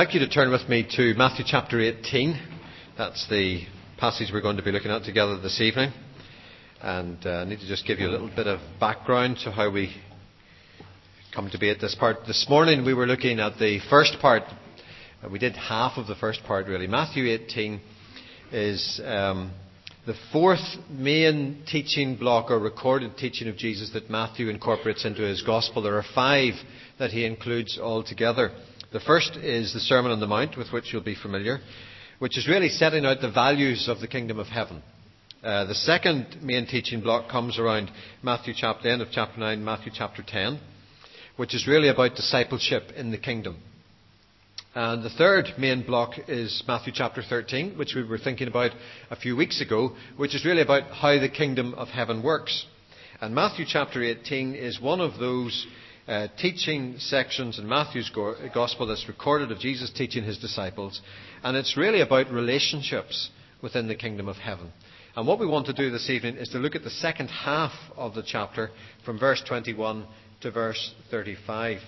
Like you to turn with me to Matthew chapter 18. That's the passage we're going to be looking at together this evening. And uh, I need to just give you a little bit of background to how we come to be at this part. This morning we were looking at the first part. Uh, we did half of the first part really. Matthew 18 is um, the fourth main teaching block or recorded teaching of Jesus that Matthew incorporates into his gospel. There are five that he includes all together. The first is the Sermon on the Mount, with which you'll be familiar, which is really setting out the values of the kingdom of heaven. Uh, the second main teaching block comes around Matthew chapter, end of chapter 9, Matthew chapter 10, which is really about discipleship in the kingdom. And the third main block is Matthew chapter 13, which we were thinking about a few weeks ago, which is really about how the kingdom of heaven works. And Matthew chapter 18 is one of those uh, teaching sections in Matthew's Gospel that's recorded of Jesus teaching his disciples. And it's really about relationships within the kingdom of heaven. And what we want to do this evening is to look at the second half of the chapter from verse 21 to verse 35.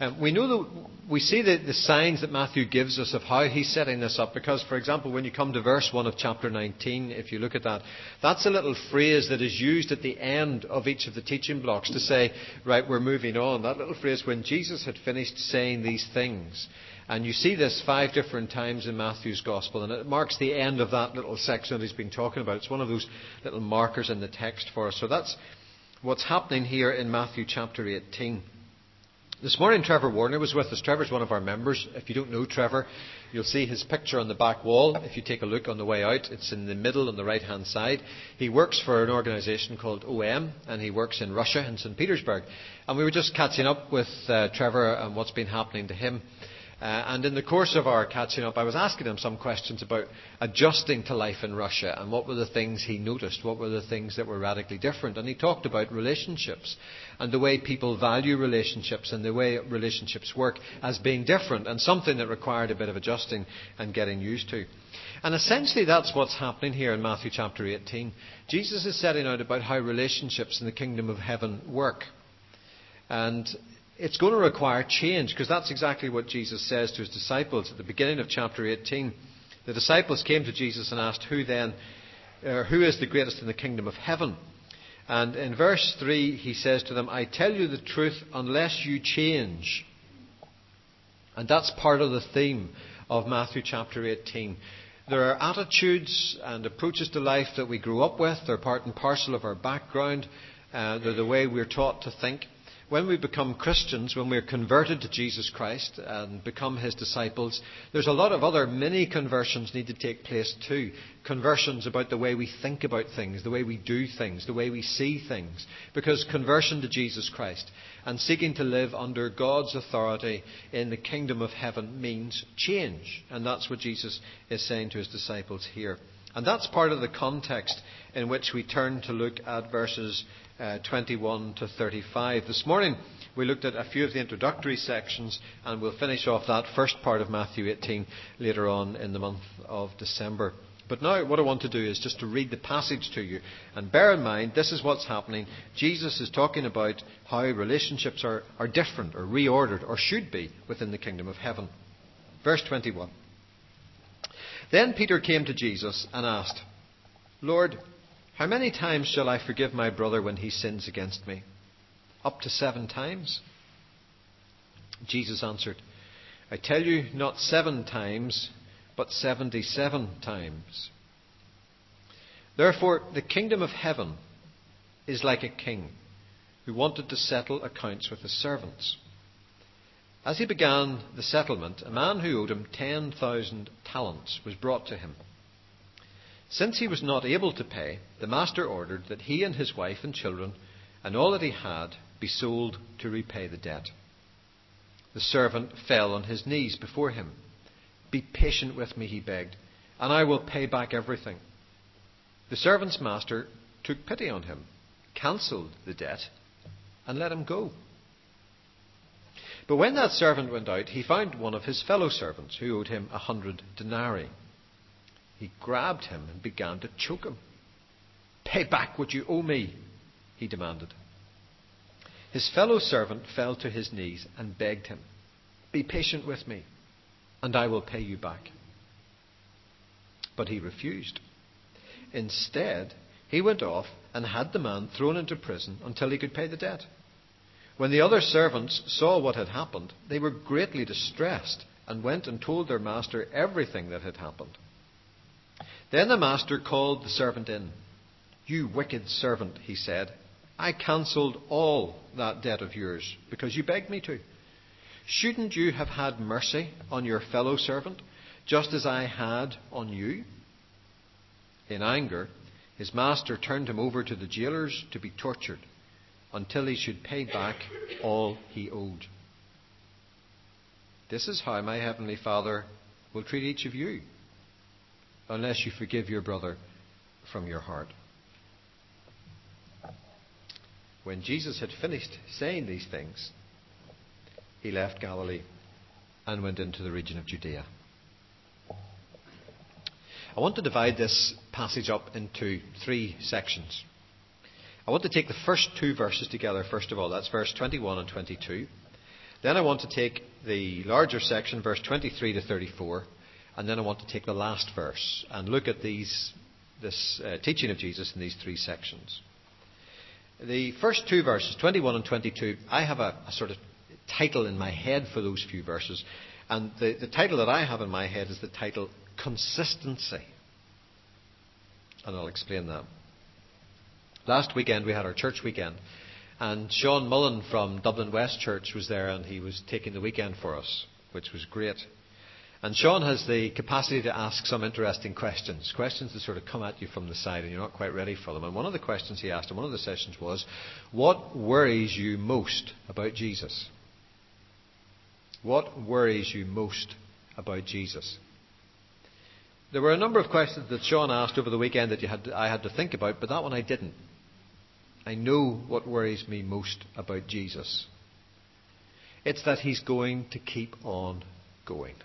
Um, we know that we see the, the, signs that Matthew gives us of how he's setting this up because, for example, when you come to verse 1 of chapter 19, if you look at that, that's a little phrase that is used at the end of each of the teaching blocks to say, right, we're moving on. That little phrase, when Jesus had finished saying these things. And you see this five different times in Matthew's Gospel, and it marks the end of that little section that he's been talking about. It's one of those little markers in the text for us. So that's what's happening here in Matthew chapter 18. This morning, Trevor Warner was with us. Trevor's one of our members. If you don't know Trevor, you'll see his picture on the back wall. If you take a look on the way out, it's in the middle on the right hand side. He works for an organisation called OM, and he works in Russia, in St. Petersburg. And we were just catching up with uh, Trevor and what's been happening to him. Uh, and in the course of our catching up, I was asking him some questions about adjusting to life in Russia and what were the things he noticed, what were the things that were radically different. And he talked about relationships and the way people value relationships and the way relationships work as being different and something that required a bit of adjusting and getting used to. And essentially, that's what's happening here in Matthew chapter 18. Jesus is setting out about how relationships in the kingdom of heaven work. And it's going to require change because that's exactly what Jesus says to his disciples at the beginning of chapter 18. The disciples came to Jesus and asked, Who then, who is the greatest in the kingdom of heaven? And in verse 3, he says to them, I tell you the truth, unless you change. And that's part of the theme of Matthew chapter 18. There are attitudes and approaches to life that we grew up with. They're part and parcel of our background. Uh, they're the way we're taught to think when we become Christians, when we're converted to Jesus Christ and become his disciples, there's a lot of other mini conversions need to take place too. Conversions about the way we think about things, the way we do things, the way we see things. Because conversion to Jesus Christ and seeking to live under God's authority in the kingdom of heaven means change. And that's what Jesus is saying to his disciples here. And that's part of the context in which we turn to look at verses uh, 21 to 35. This morning we looked at a few of the introductory sections and we'll finish off that first part of Matthew 18 later on in the month of December. But now what I want to do is just to read the passage to you. And bear in mind, this is what's happening. Jesus is talking about how relationships are, are different or reordered or should be within the kingdom of heaven. Verse 21. Then Peter came to Jesus and asked, Lord, how many times shall I forgive my brother when he sins against me? Up to seven times? Jesus answered, I tell you, not seven times, but seventy seven times. Therefore, the kingdom of heaven is like a king who wanted to settle accounts with his servants. As he began the settlement, a man who owed him 10,000 talents was brought to him. Since he was not able to pay, the master ordered that he and his wife and children and all that he had be sold to repay the debt. The servant fell on his knees before him. Be patient with me, he begged, and I will pay back everything. The servant's master took pity on him, cancelled the debt, and let him go. But when that servant went out, he found one of his fellow servants who owed him a hundred denarii. He grabbed him and began to choke him. Pay back what you owe me, he demanded. His fellow servant fell to his knees and begged him, Be patient with me, and I will pay you back. But he refused. Instead, he went off and had the man thrown into prison until he could pay the debt. When the other servants saw what had happened, they were greatly distressed and went and told their master everything that had happened. Then the master called the servant in. You wicked servant, he said, I cancelled all that debt of yours because you begged me to. Shouldn't you have had mercy on your fellow servant, just as I had on you? In anger, his master turned him over to the jailers to be tortured until he should pay back all he owed. This is how my heavenly Father will treat each of you, unless you forgive your brother from your heart. When Jesus had finished saying these things, he left Galilee and went into the region of Judea. I want to divide this passage up into three sections. I want to take the first two verses together, first of all. That's verse 21 and 22. Then I want to take the larger section, verse 23 to 34. And then I want to take the last verse and look at these, this uh, teaching of Jesus in these three sections. The first two verses, 21 and 22, I have a, a sort of title in my head for those few verses. And the, the title that I have in my head is the title Consistency. And I'll explain that. Last weekend we had our church weekend. And Sean Mullen from Dublin West Church was there and he was taking the weekend for us, which was great. And Sean has the capacity to ask some interesting questions, questions that sort of come at you from the side and you're not quite ready for them. And one of the questions he asked in one of the sessions was, What worries you most about Jesus? What worries you most about Jesus? There were a number of questions that Sean asked over the weekend that had, I had to think about, but that one I didn't. I know what worries me most about Jesus. It's that he's going to keep on going.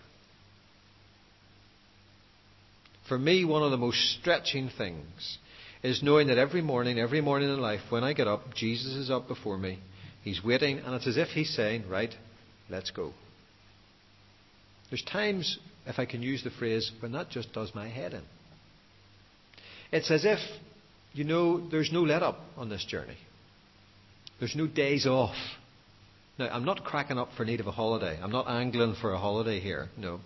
For me, one of the most stretching things is knowing that every morning, every morning in life, when I get up, Jesus is up before me. He's waiting, and it's as if he's saying, Right, let's go. There's times, if I can use the phrase, when that just does my head in. It's as if, you know, there's no let up on this journey. There's no days off. Now, I'm not cracking up for need of a holiday. I'm not angling for a holiday here. No.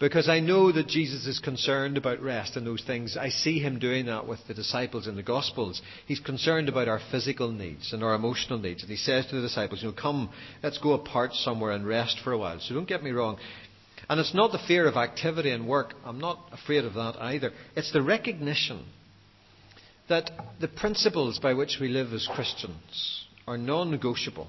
Because I know that Jesus is concerned about rest and those things. I see him doing that with the disciples in the Gospels. He's concerned about our physical needs and our emotional needs. And he says to the disciples, you know, come, let's go apart somewhere and rest for a while. So don't get me wrong. And it's not the fear of activity and work. I'm not afraid of that either. It's the recognition that the principles by which we live as Christians are non negotiable.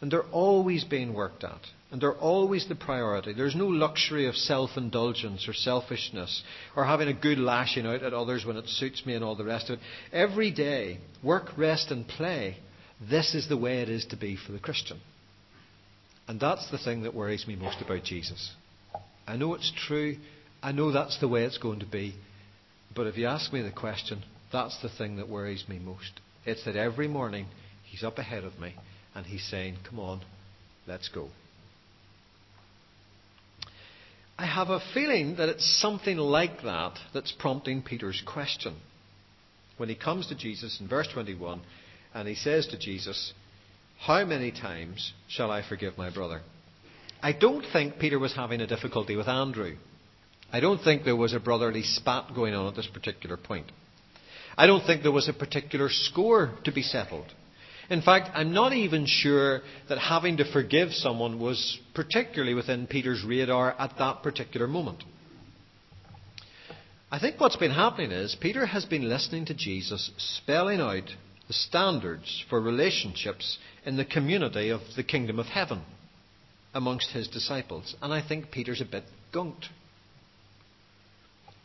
And they're always being worked at. And they're always the priority. There's no luxury of self indulgence or selfishness or having a good lashing out at others when it suits me and all the rest of it. Every day, work, rest, and play, this is the way it is to be for the Christian. And that's the thing that worries me most about Jesus. I know it's true. I know that's the way it's going to be. But if you ask me the question, that's the thing that worries me most. It's that every morning he's up ahead of me and he's saying, Come on, let's go. I have a feeling that it's something like that that's prompting Peter's question. When he comes to Jesus in verse 21 and he says to Jesus, How many times shall I forgive my brother? I don't think Peter was having a difficulty with Andrew. I don't think there was a brotherly spat going on at this particular point. I don't think there was a particular score to be settled. In fact, I'm not even sure that having to forgive someone was particularly within Peter's radar at that particular moment. I think what's been happening is Peter has been listening to Jesus spelling out the standards for relationships in the community of the kingdom of heaven amongst his disciples. And I think Peter's a bit gunked.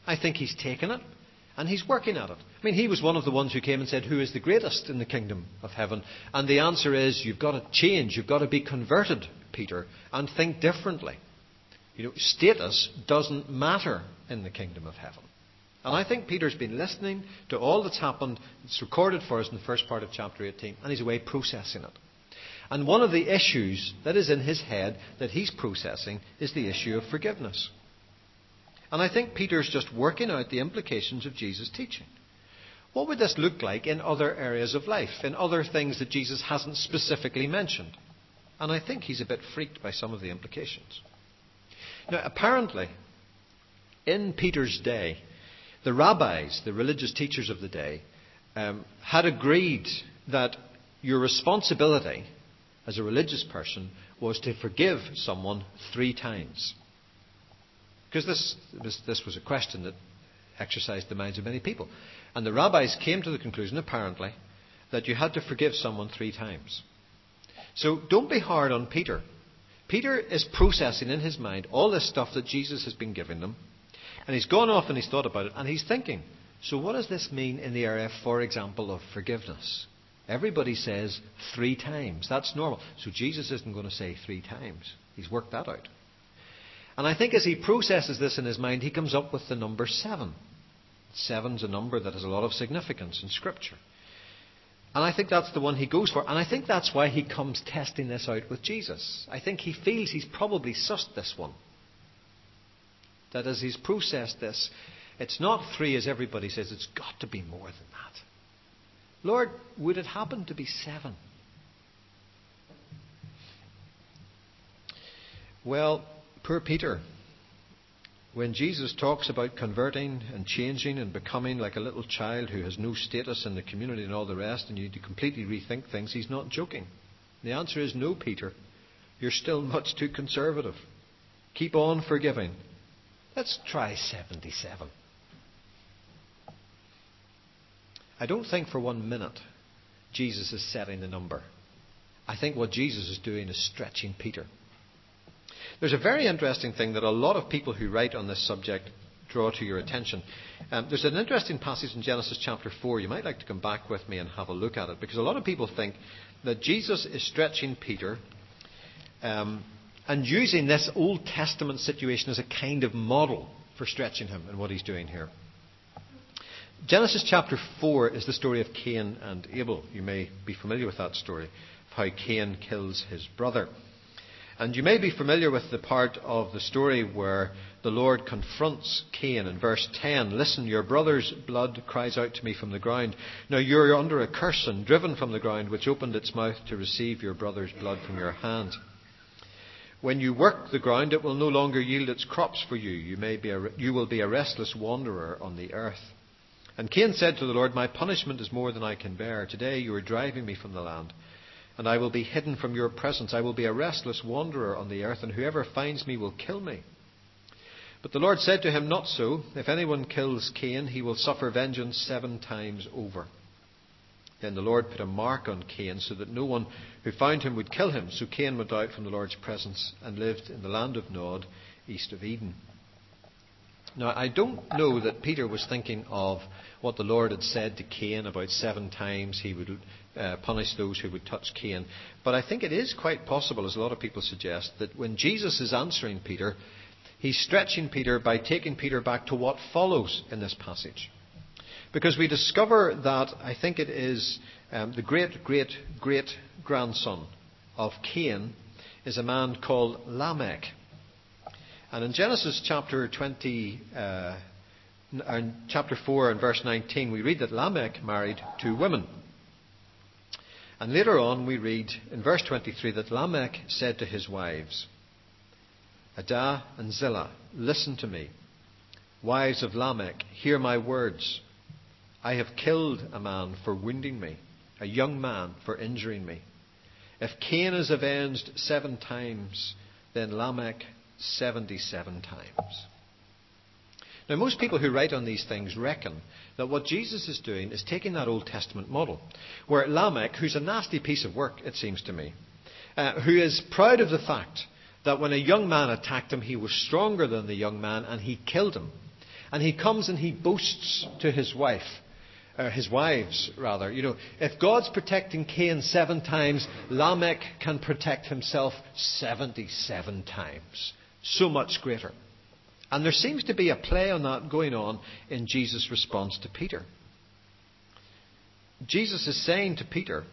I think he's taken it and he's working at it. I mean, he was one of the ones who came and said, Who is the greatest in the kingdom of heaven? And the answer is, You've got to change, you've got to be converted, Peter, and think differently. You know, status doesn't matter in the kingdom of heaven. And I think Peter's been listening to all that's happened. It's recorded for us in the first part of chapter 18, and he's away processing it. And one of the issues that is in his head that he's processing is the issue of forgiveness. And I think Peter's just working out the implications of Jesus' teaching. What would this look like in other areas of life, in other things that Jesus hasn't specifically mentioned? And I think he's a bit freaked by some of the implications. Now, apparently, in Peter's day, the rabbis, the religious teachers of the day, um, had agreed that your responsibility as a religious person was to forgive someone three times. Because this, this, this was a question that exercised the minds of many people. And the rabbis came to the conclusion, apparently, that you had to forgive someone three times. So don't be hard on Peter. Peter is processing in his mind all this stuff that Jesus has been giving them. And he's gone off and he's thought about it and he's thinking, so what does this mean in the area, for example, of forgiveness? Everybody says three times. That's normal. So Jesus isn't going to say three times. He's worked that out. And I think as he processes this in his mind, he comes up with the number seven. Seven's a number that has a lot of significance in Scripture. And I think that's the one he goes for. And I think that's why he comes testing this out with Jesus. I think he feels he's probably sussed this one. That as he's processed this, it's not three as everybody says, it's got to be more than that. Lord, would it happen to be seven? Well, poor Peter. When Jesus talks about converting and changing and becoming like a little child who has no status in the community and all the rest, and you need to completely rethink things, he's not joking. The answer is no, Peter. You're still much too conservative. Keep on forgiving. Let's try 77. I don't think for one minute Jesus is setting the number. I think what Jesus is doing is stretching Peter. There's a very interesting thing that a lot of people who write on this subject draw to your attention. Um, there's an interesting passage in Genesis chapter 4. You might like to come back with me and have a look at it because a lot of people think that Jesus is stretching Peter um, and using this Old Testament situation as a kind of model for stretching him and what he's doing here. Genesis chapter 4 is the story of Cain and Abel. You may be familiar with that story, of how Cain kills his brother. And you may be familiar with the part of the story where the Lord confronts Cain in verse 10. Listen, your brother's blood cries out to me from the ground. Now you're under a curse and driven from the ground, which opened its mouth to receive your brother's blood from your hand. When you work the ground, it will no longer yield its crops for you. You, may be a, you will be a restless wanderer on the earth. And Cain said to the Lord, My punishment is more than I can bear. Today you are driving me from the land, and I will be hidden from your presence. I will be a restless wanderer on the earth, and whoever finds me will kill me. But the Lord said to him, Not so. If anyone kills Cain, he will suffer vengeance seven times over. Then the Lord put a mark on Cain so that no one who found him would kill him. So Cain went out from the Lord's presence and lived in the land of Nod, east of Eden. Now, I don't know that Peter was thinking of what the Lord had said to Cain about seven times he would uh, punish those who would touch Cain. But I think it is quite possible, as a lot of people suggest, that when Jesus is answering Peter, he's stretching Peter by taking Peter back to what follows in this passage. Because we discover that I think it is um, the great, great, great grandson of Cain is a man called Lamech. And in Genesis chapter 20, uh, chapter 4 and verse 19, we read that Lamech married two women. And later on, we read in verse 23 that Lamech said to his wives, Adah and Zillah, listen to me. Wives of Lamech, hear my words. I have killed a man for wounding me, a young man for injuring me. If Cain is avenged seven times, then Lamech 77 times. Now, most people who write on these things reckon that what Jesus is doing is taking that Old Testament model, where Lamech, who's a nasty piece of work, it seems to me, uh, who is proud of the fact that when a young man attacked him, he was stronger than the young man and he killed him. And he comes and he boasts to his wife, uh, his wives, rather. You know, if God's protecting Cain seven times, Lamech can protect himself 77 times so much greater. And there seems to be a play on that going on in Jesus' response to Peter. Jesus is saying to Peter,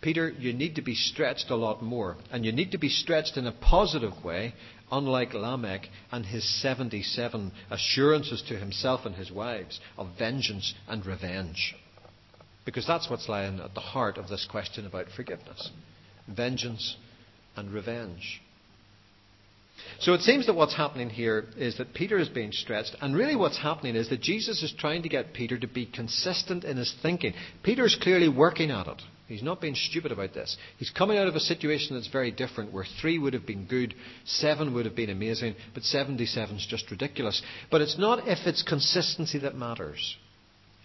Peter, you need to be stretched a lot more. And you need to be stretched in a positive way, unlike Lamech and his 77 assurances to himself and his wives of vengeance and revenge. Because that's what's lying at the heart of this question about forgiveness vengeance and revenge. So it seems that what's happening here is that Peter is being stretched, and really what's happening is that Jesus is trying to get Peter to be consistent in his thinking. Peter's clearly working at it. He's not being stupid about this. He's coming out of a situation that's very different, where three would have been good, seven would have been amazing, but 77 is just ridiculous. But it's not if it's consistency that matters,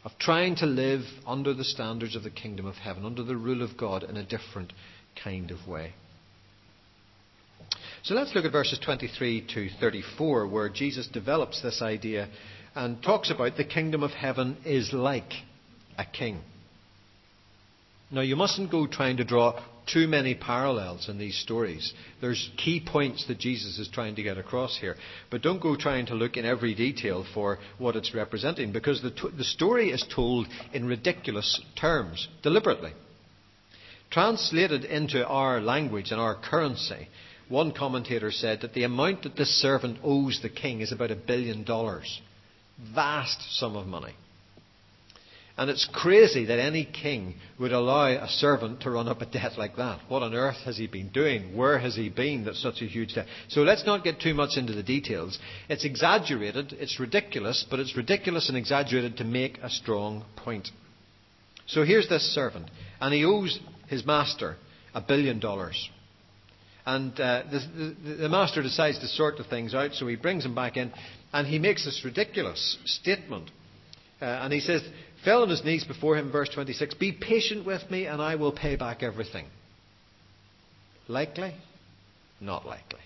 of trying to live under the standards of the kingdom of heaven, under the rule of God in a different kind of way. So let's look at verses 23 to 34, where Jesus develops this idea and talks about the kingdom of heaven is like a king. Now, you mustn't go trying to draw too many parallels in these stories. There's key points that Jesus is trying to get across here. But don't go trying to look in every detail for what it's representing, because the, the story is told in ridiculous terms, deliberately. Translated into our language and our currency, one commentator said that the amount that this servant owes the king is about a billion dollars. Vast sum of money. And it's crazy that any king would allow a servant to run up a debt like that. What on earth has he been doing? Where has he been that's such a huge debt? So let's not get too much into the details. It's exaggerated, it's ridiculous, but it's ridiculous and exaggerated to make a strong point. So here's this servant, and he owes his master a billion dollars. And uh, the, the, the master decides to sort the things out, so he brings him back in, and he makes this ridiculous statement. Uh, and he says, fell on his knees before him, verse 26, Be patient with me, and I will pay back everything. Likely? Not likely.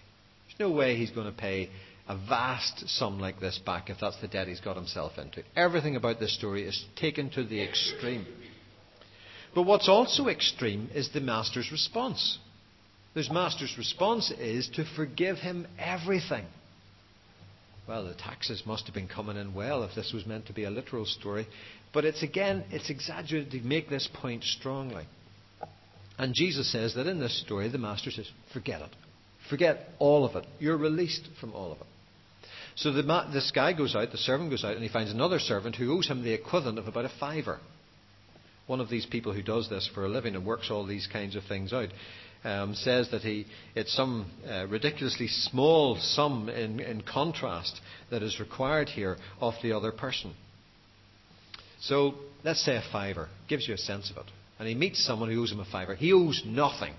There's no way he's going to pay a vast sum like this back if that's the debt he's got himself into. Everything about this story is taken to the extreme. But what's also extreme is the master's response. His master's response is to forgive him everything. Well, the taxes must have been coming in well if this was meant to be a literal story. But it's again, it's exaggerated to make this point strongly. And Jesus says that in this story, the master says, forget it. Forget all of it. You're released from all of it. So the, this guy goes out, the servant goes out, and he finds another servant who owes him the equivalent of about a fiver. One of these people who does this for a living and works all these kinds of things out um, says that he, it's some uh, ridiculously small sum in, in contrast that is required here of the other person. So let's say a fiver gives you a sense of it. And he meets someone who owes him a fiver. He owes nothing.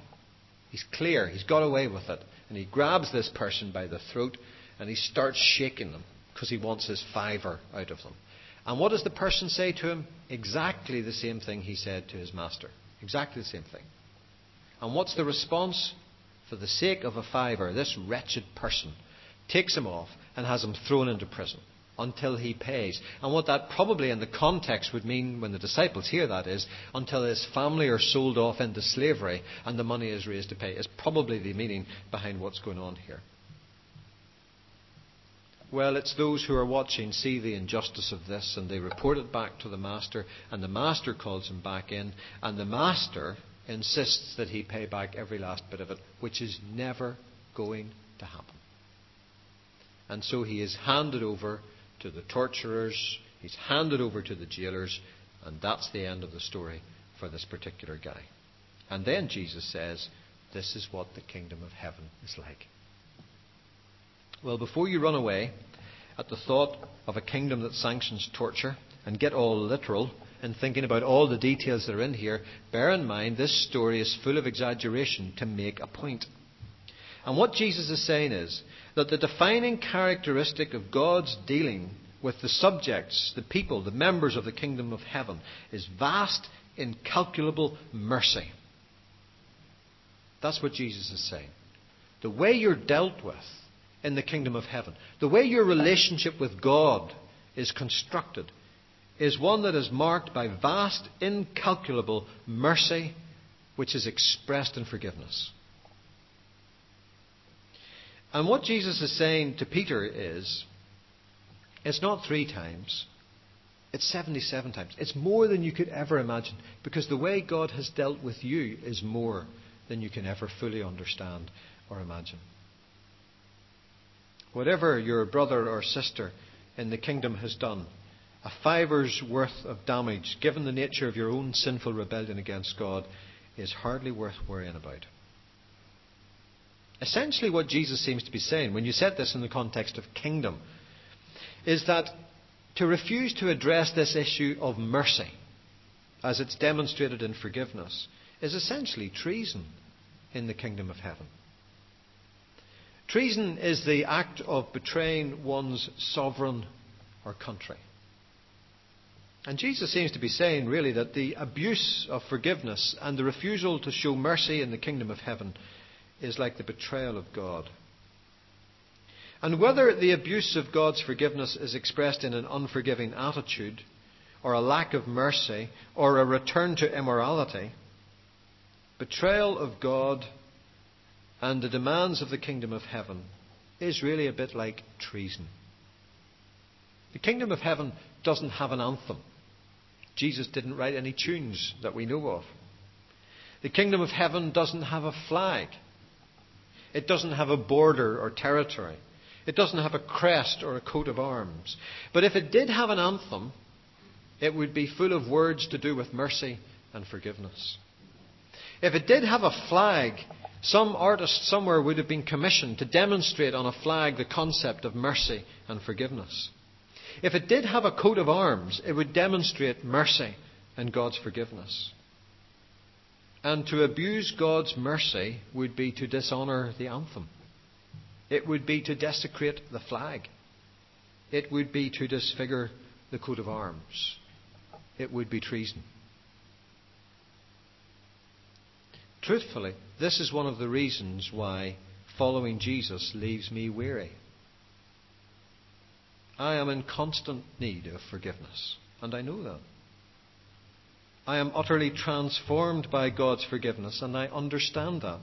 He's clear. He's got away with it. And he grabs this person by the throat and he starts shaking them because he wants his fiver out of them. And what does the person say to him? Exactly the same thing he said to his master. Exactly the same thing. And what's the response? For the sake of a fiver, this wretched person takes him off and has him thrown into prison until he pays. And what that probably in the context would mean when the disciples hear that is until his family are sold off into slavery and the money is raised to pay, is probably the meaning behind what's going on here. Well, it's those who are watching see the injustice of this and they report it back to the master, and the master calls him back in, and the master insists that he pay back every last bit of it, which is never going to happen. And so he is handed over to the torturers, he's handed over to the jailers, and that's the end of the story for this particular guy. And then Jesus says, This is what the kingdom of heaven is like. Well, before you run away at the thought of a kingdom that sanctions torture and get all literal, in thinking about all the details that are in here, bear in mind this story is full of exaggeration to make a point. And what Jesus is saying is that the defining characteristic of God's dealing with the subjects, the people, the members of the kingdom of heaven, is vast, incalculable mercy. That's what Jesus is saying. The way you're dealt with in the kingdom of heaven, the way your relationship with God is constructed, is one that is marked by vast, incalculable mercy, which is expressed in forgiveness. And what Jesus is saying to Peter is it's not three times, It's 77 times. It's more than you could ever imagine because the way God has dealt with you is more than you can ever fully understand or imagine. Whatever your brother or sister in the kingdom has done, a fiver's worth of damage, given the nature of your own sinful rebellion against God, is hardly worth worrying about. Essentially, what Jesus seems to be saying, when you set this in the context of kingdom, is that to refuse to address this issue of mercy, as it's demonstrated in forgiveness, is essentially treason in the kingdom of heaven. Treason is the act of betraying one's sovereign or country. And Jesus seems to be saying, really, that the abuse of forgiveness and the refusal to show mercy in the kingdom of heaven is like the betrayal of God. And whether the abuse of God's forgiveness is expressed in an unforgiving attitude, or a lack of mercy, or a return to immorality, betrayal of God and the demands of the kingdom of heaven is really a bit like treason. The kingdom of heaven doesn't have an anthem. Jesus didn't write any tunes that we know of. The kingdom of heaven doesn't have a flag. It doesn't have a border or territory. It doesn't have a crest or a coat of arms. But if it did have an anthem, it would be full of words to do with mercy and forgiveness. If it did have a flag, some artist somewhere would have been commissioned to demonstrate on a flag the concept of mercy and forgiveness. If it did have a coat of arms, it would demonstrate mercy and God's forgiveness. And to abuse God's mercy would be to dishonour the anthem. It would be to desecrate the flag. It would be to disfigure the coat of arms. It would be treason. Truthfully, this is one of the reasons why following Jesus leaves me weary. I am in constant need of forgiveness, and I know that. I am utterly transformed by God's forgiveness, and I understand that.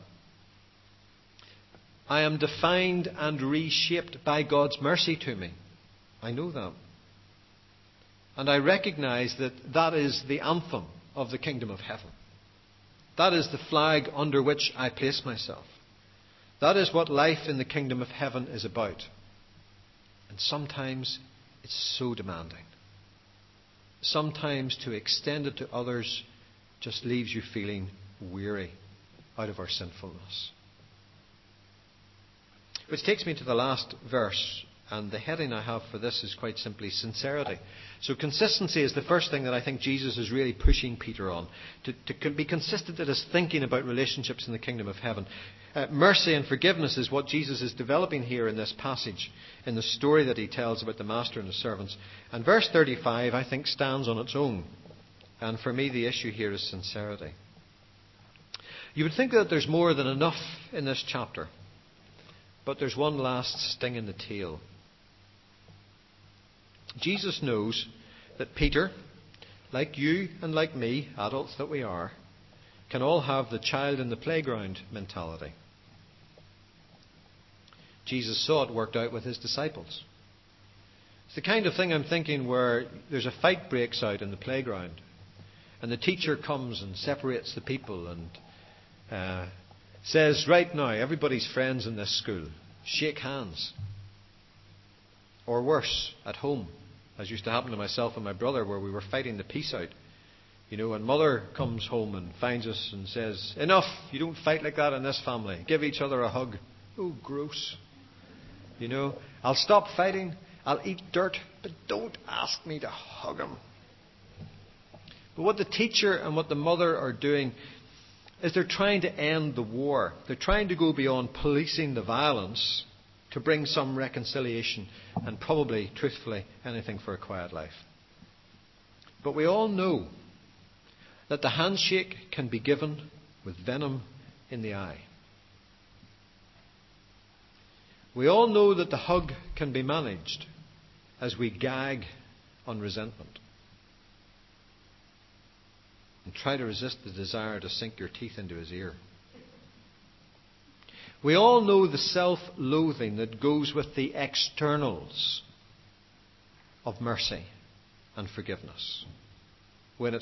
I am defined and reshaped by God's mercy to me. I know that. And I recognize that that is the anthem of the kingdom of heaven. That is the flag under which I place myself. That is what life in the kingdom of heaven is about. And sometimes it's so demanding. Sometimes to extend it to others just leaves you feeling weary out of our sinfulness. Which takes me to the last verse, and the heading I have for this is quite simply sincerity. So, consistency is the first thing that I think Jesus is really pushing Peter on to, to be consistent in his thinking about relationships in the kingdom of heaven. Uh, mercy and forgiveness is what Jesus is developing here in this passage, in the story that he tells about the master and his servants. And verse 35, I think, stands on its own. And for me, the issue here is sincerity. You would think that there's more than enough in this chapter, but there's one last sting in the tail. Jesus knows that Peter, like you and like me, adults that we are, can all have the child in the playground mentality. Jesus saw it worked out with his disciples. It's the kind of thing I'm thinking where there's a fight breaks out in the playground, and the teacher comes and separates the people and uh, says, Right now, everybody's friends in this school, shake hands. Or worse, at home, as used to happen to myself and my brother, where we were fighting the peace out. You know, when mother comes home and finds us and says, Enough, you don't fight like that in this family. Give each other a hug. Oh, gross. You know, I'll stop fighting, I'll eat dirt, but don't ask me to hug him. But what the teacher and what the mother are doing is they're trying to end the war. They're trying to go beyond policing the violence to bring some reconciliation and probably, truthfully, anything for a quiet life. But we all know that the handshake can be given with venom in the eye. We all know that the hug can be managed as we gag on resentment and try to resist the desire to sink your teeth into his ear. We all know the self loathing that goes with the externals of mercy and forgiveness.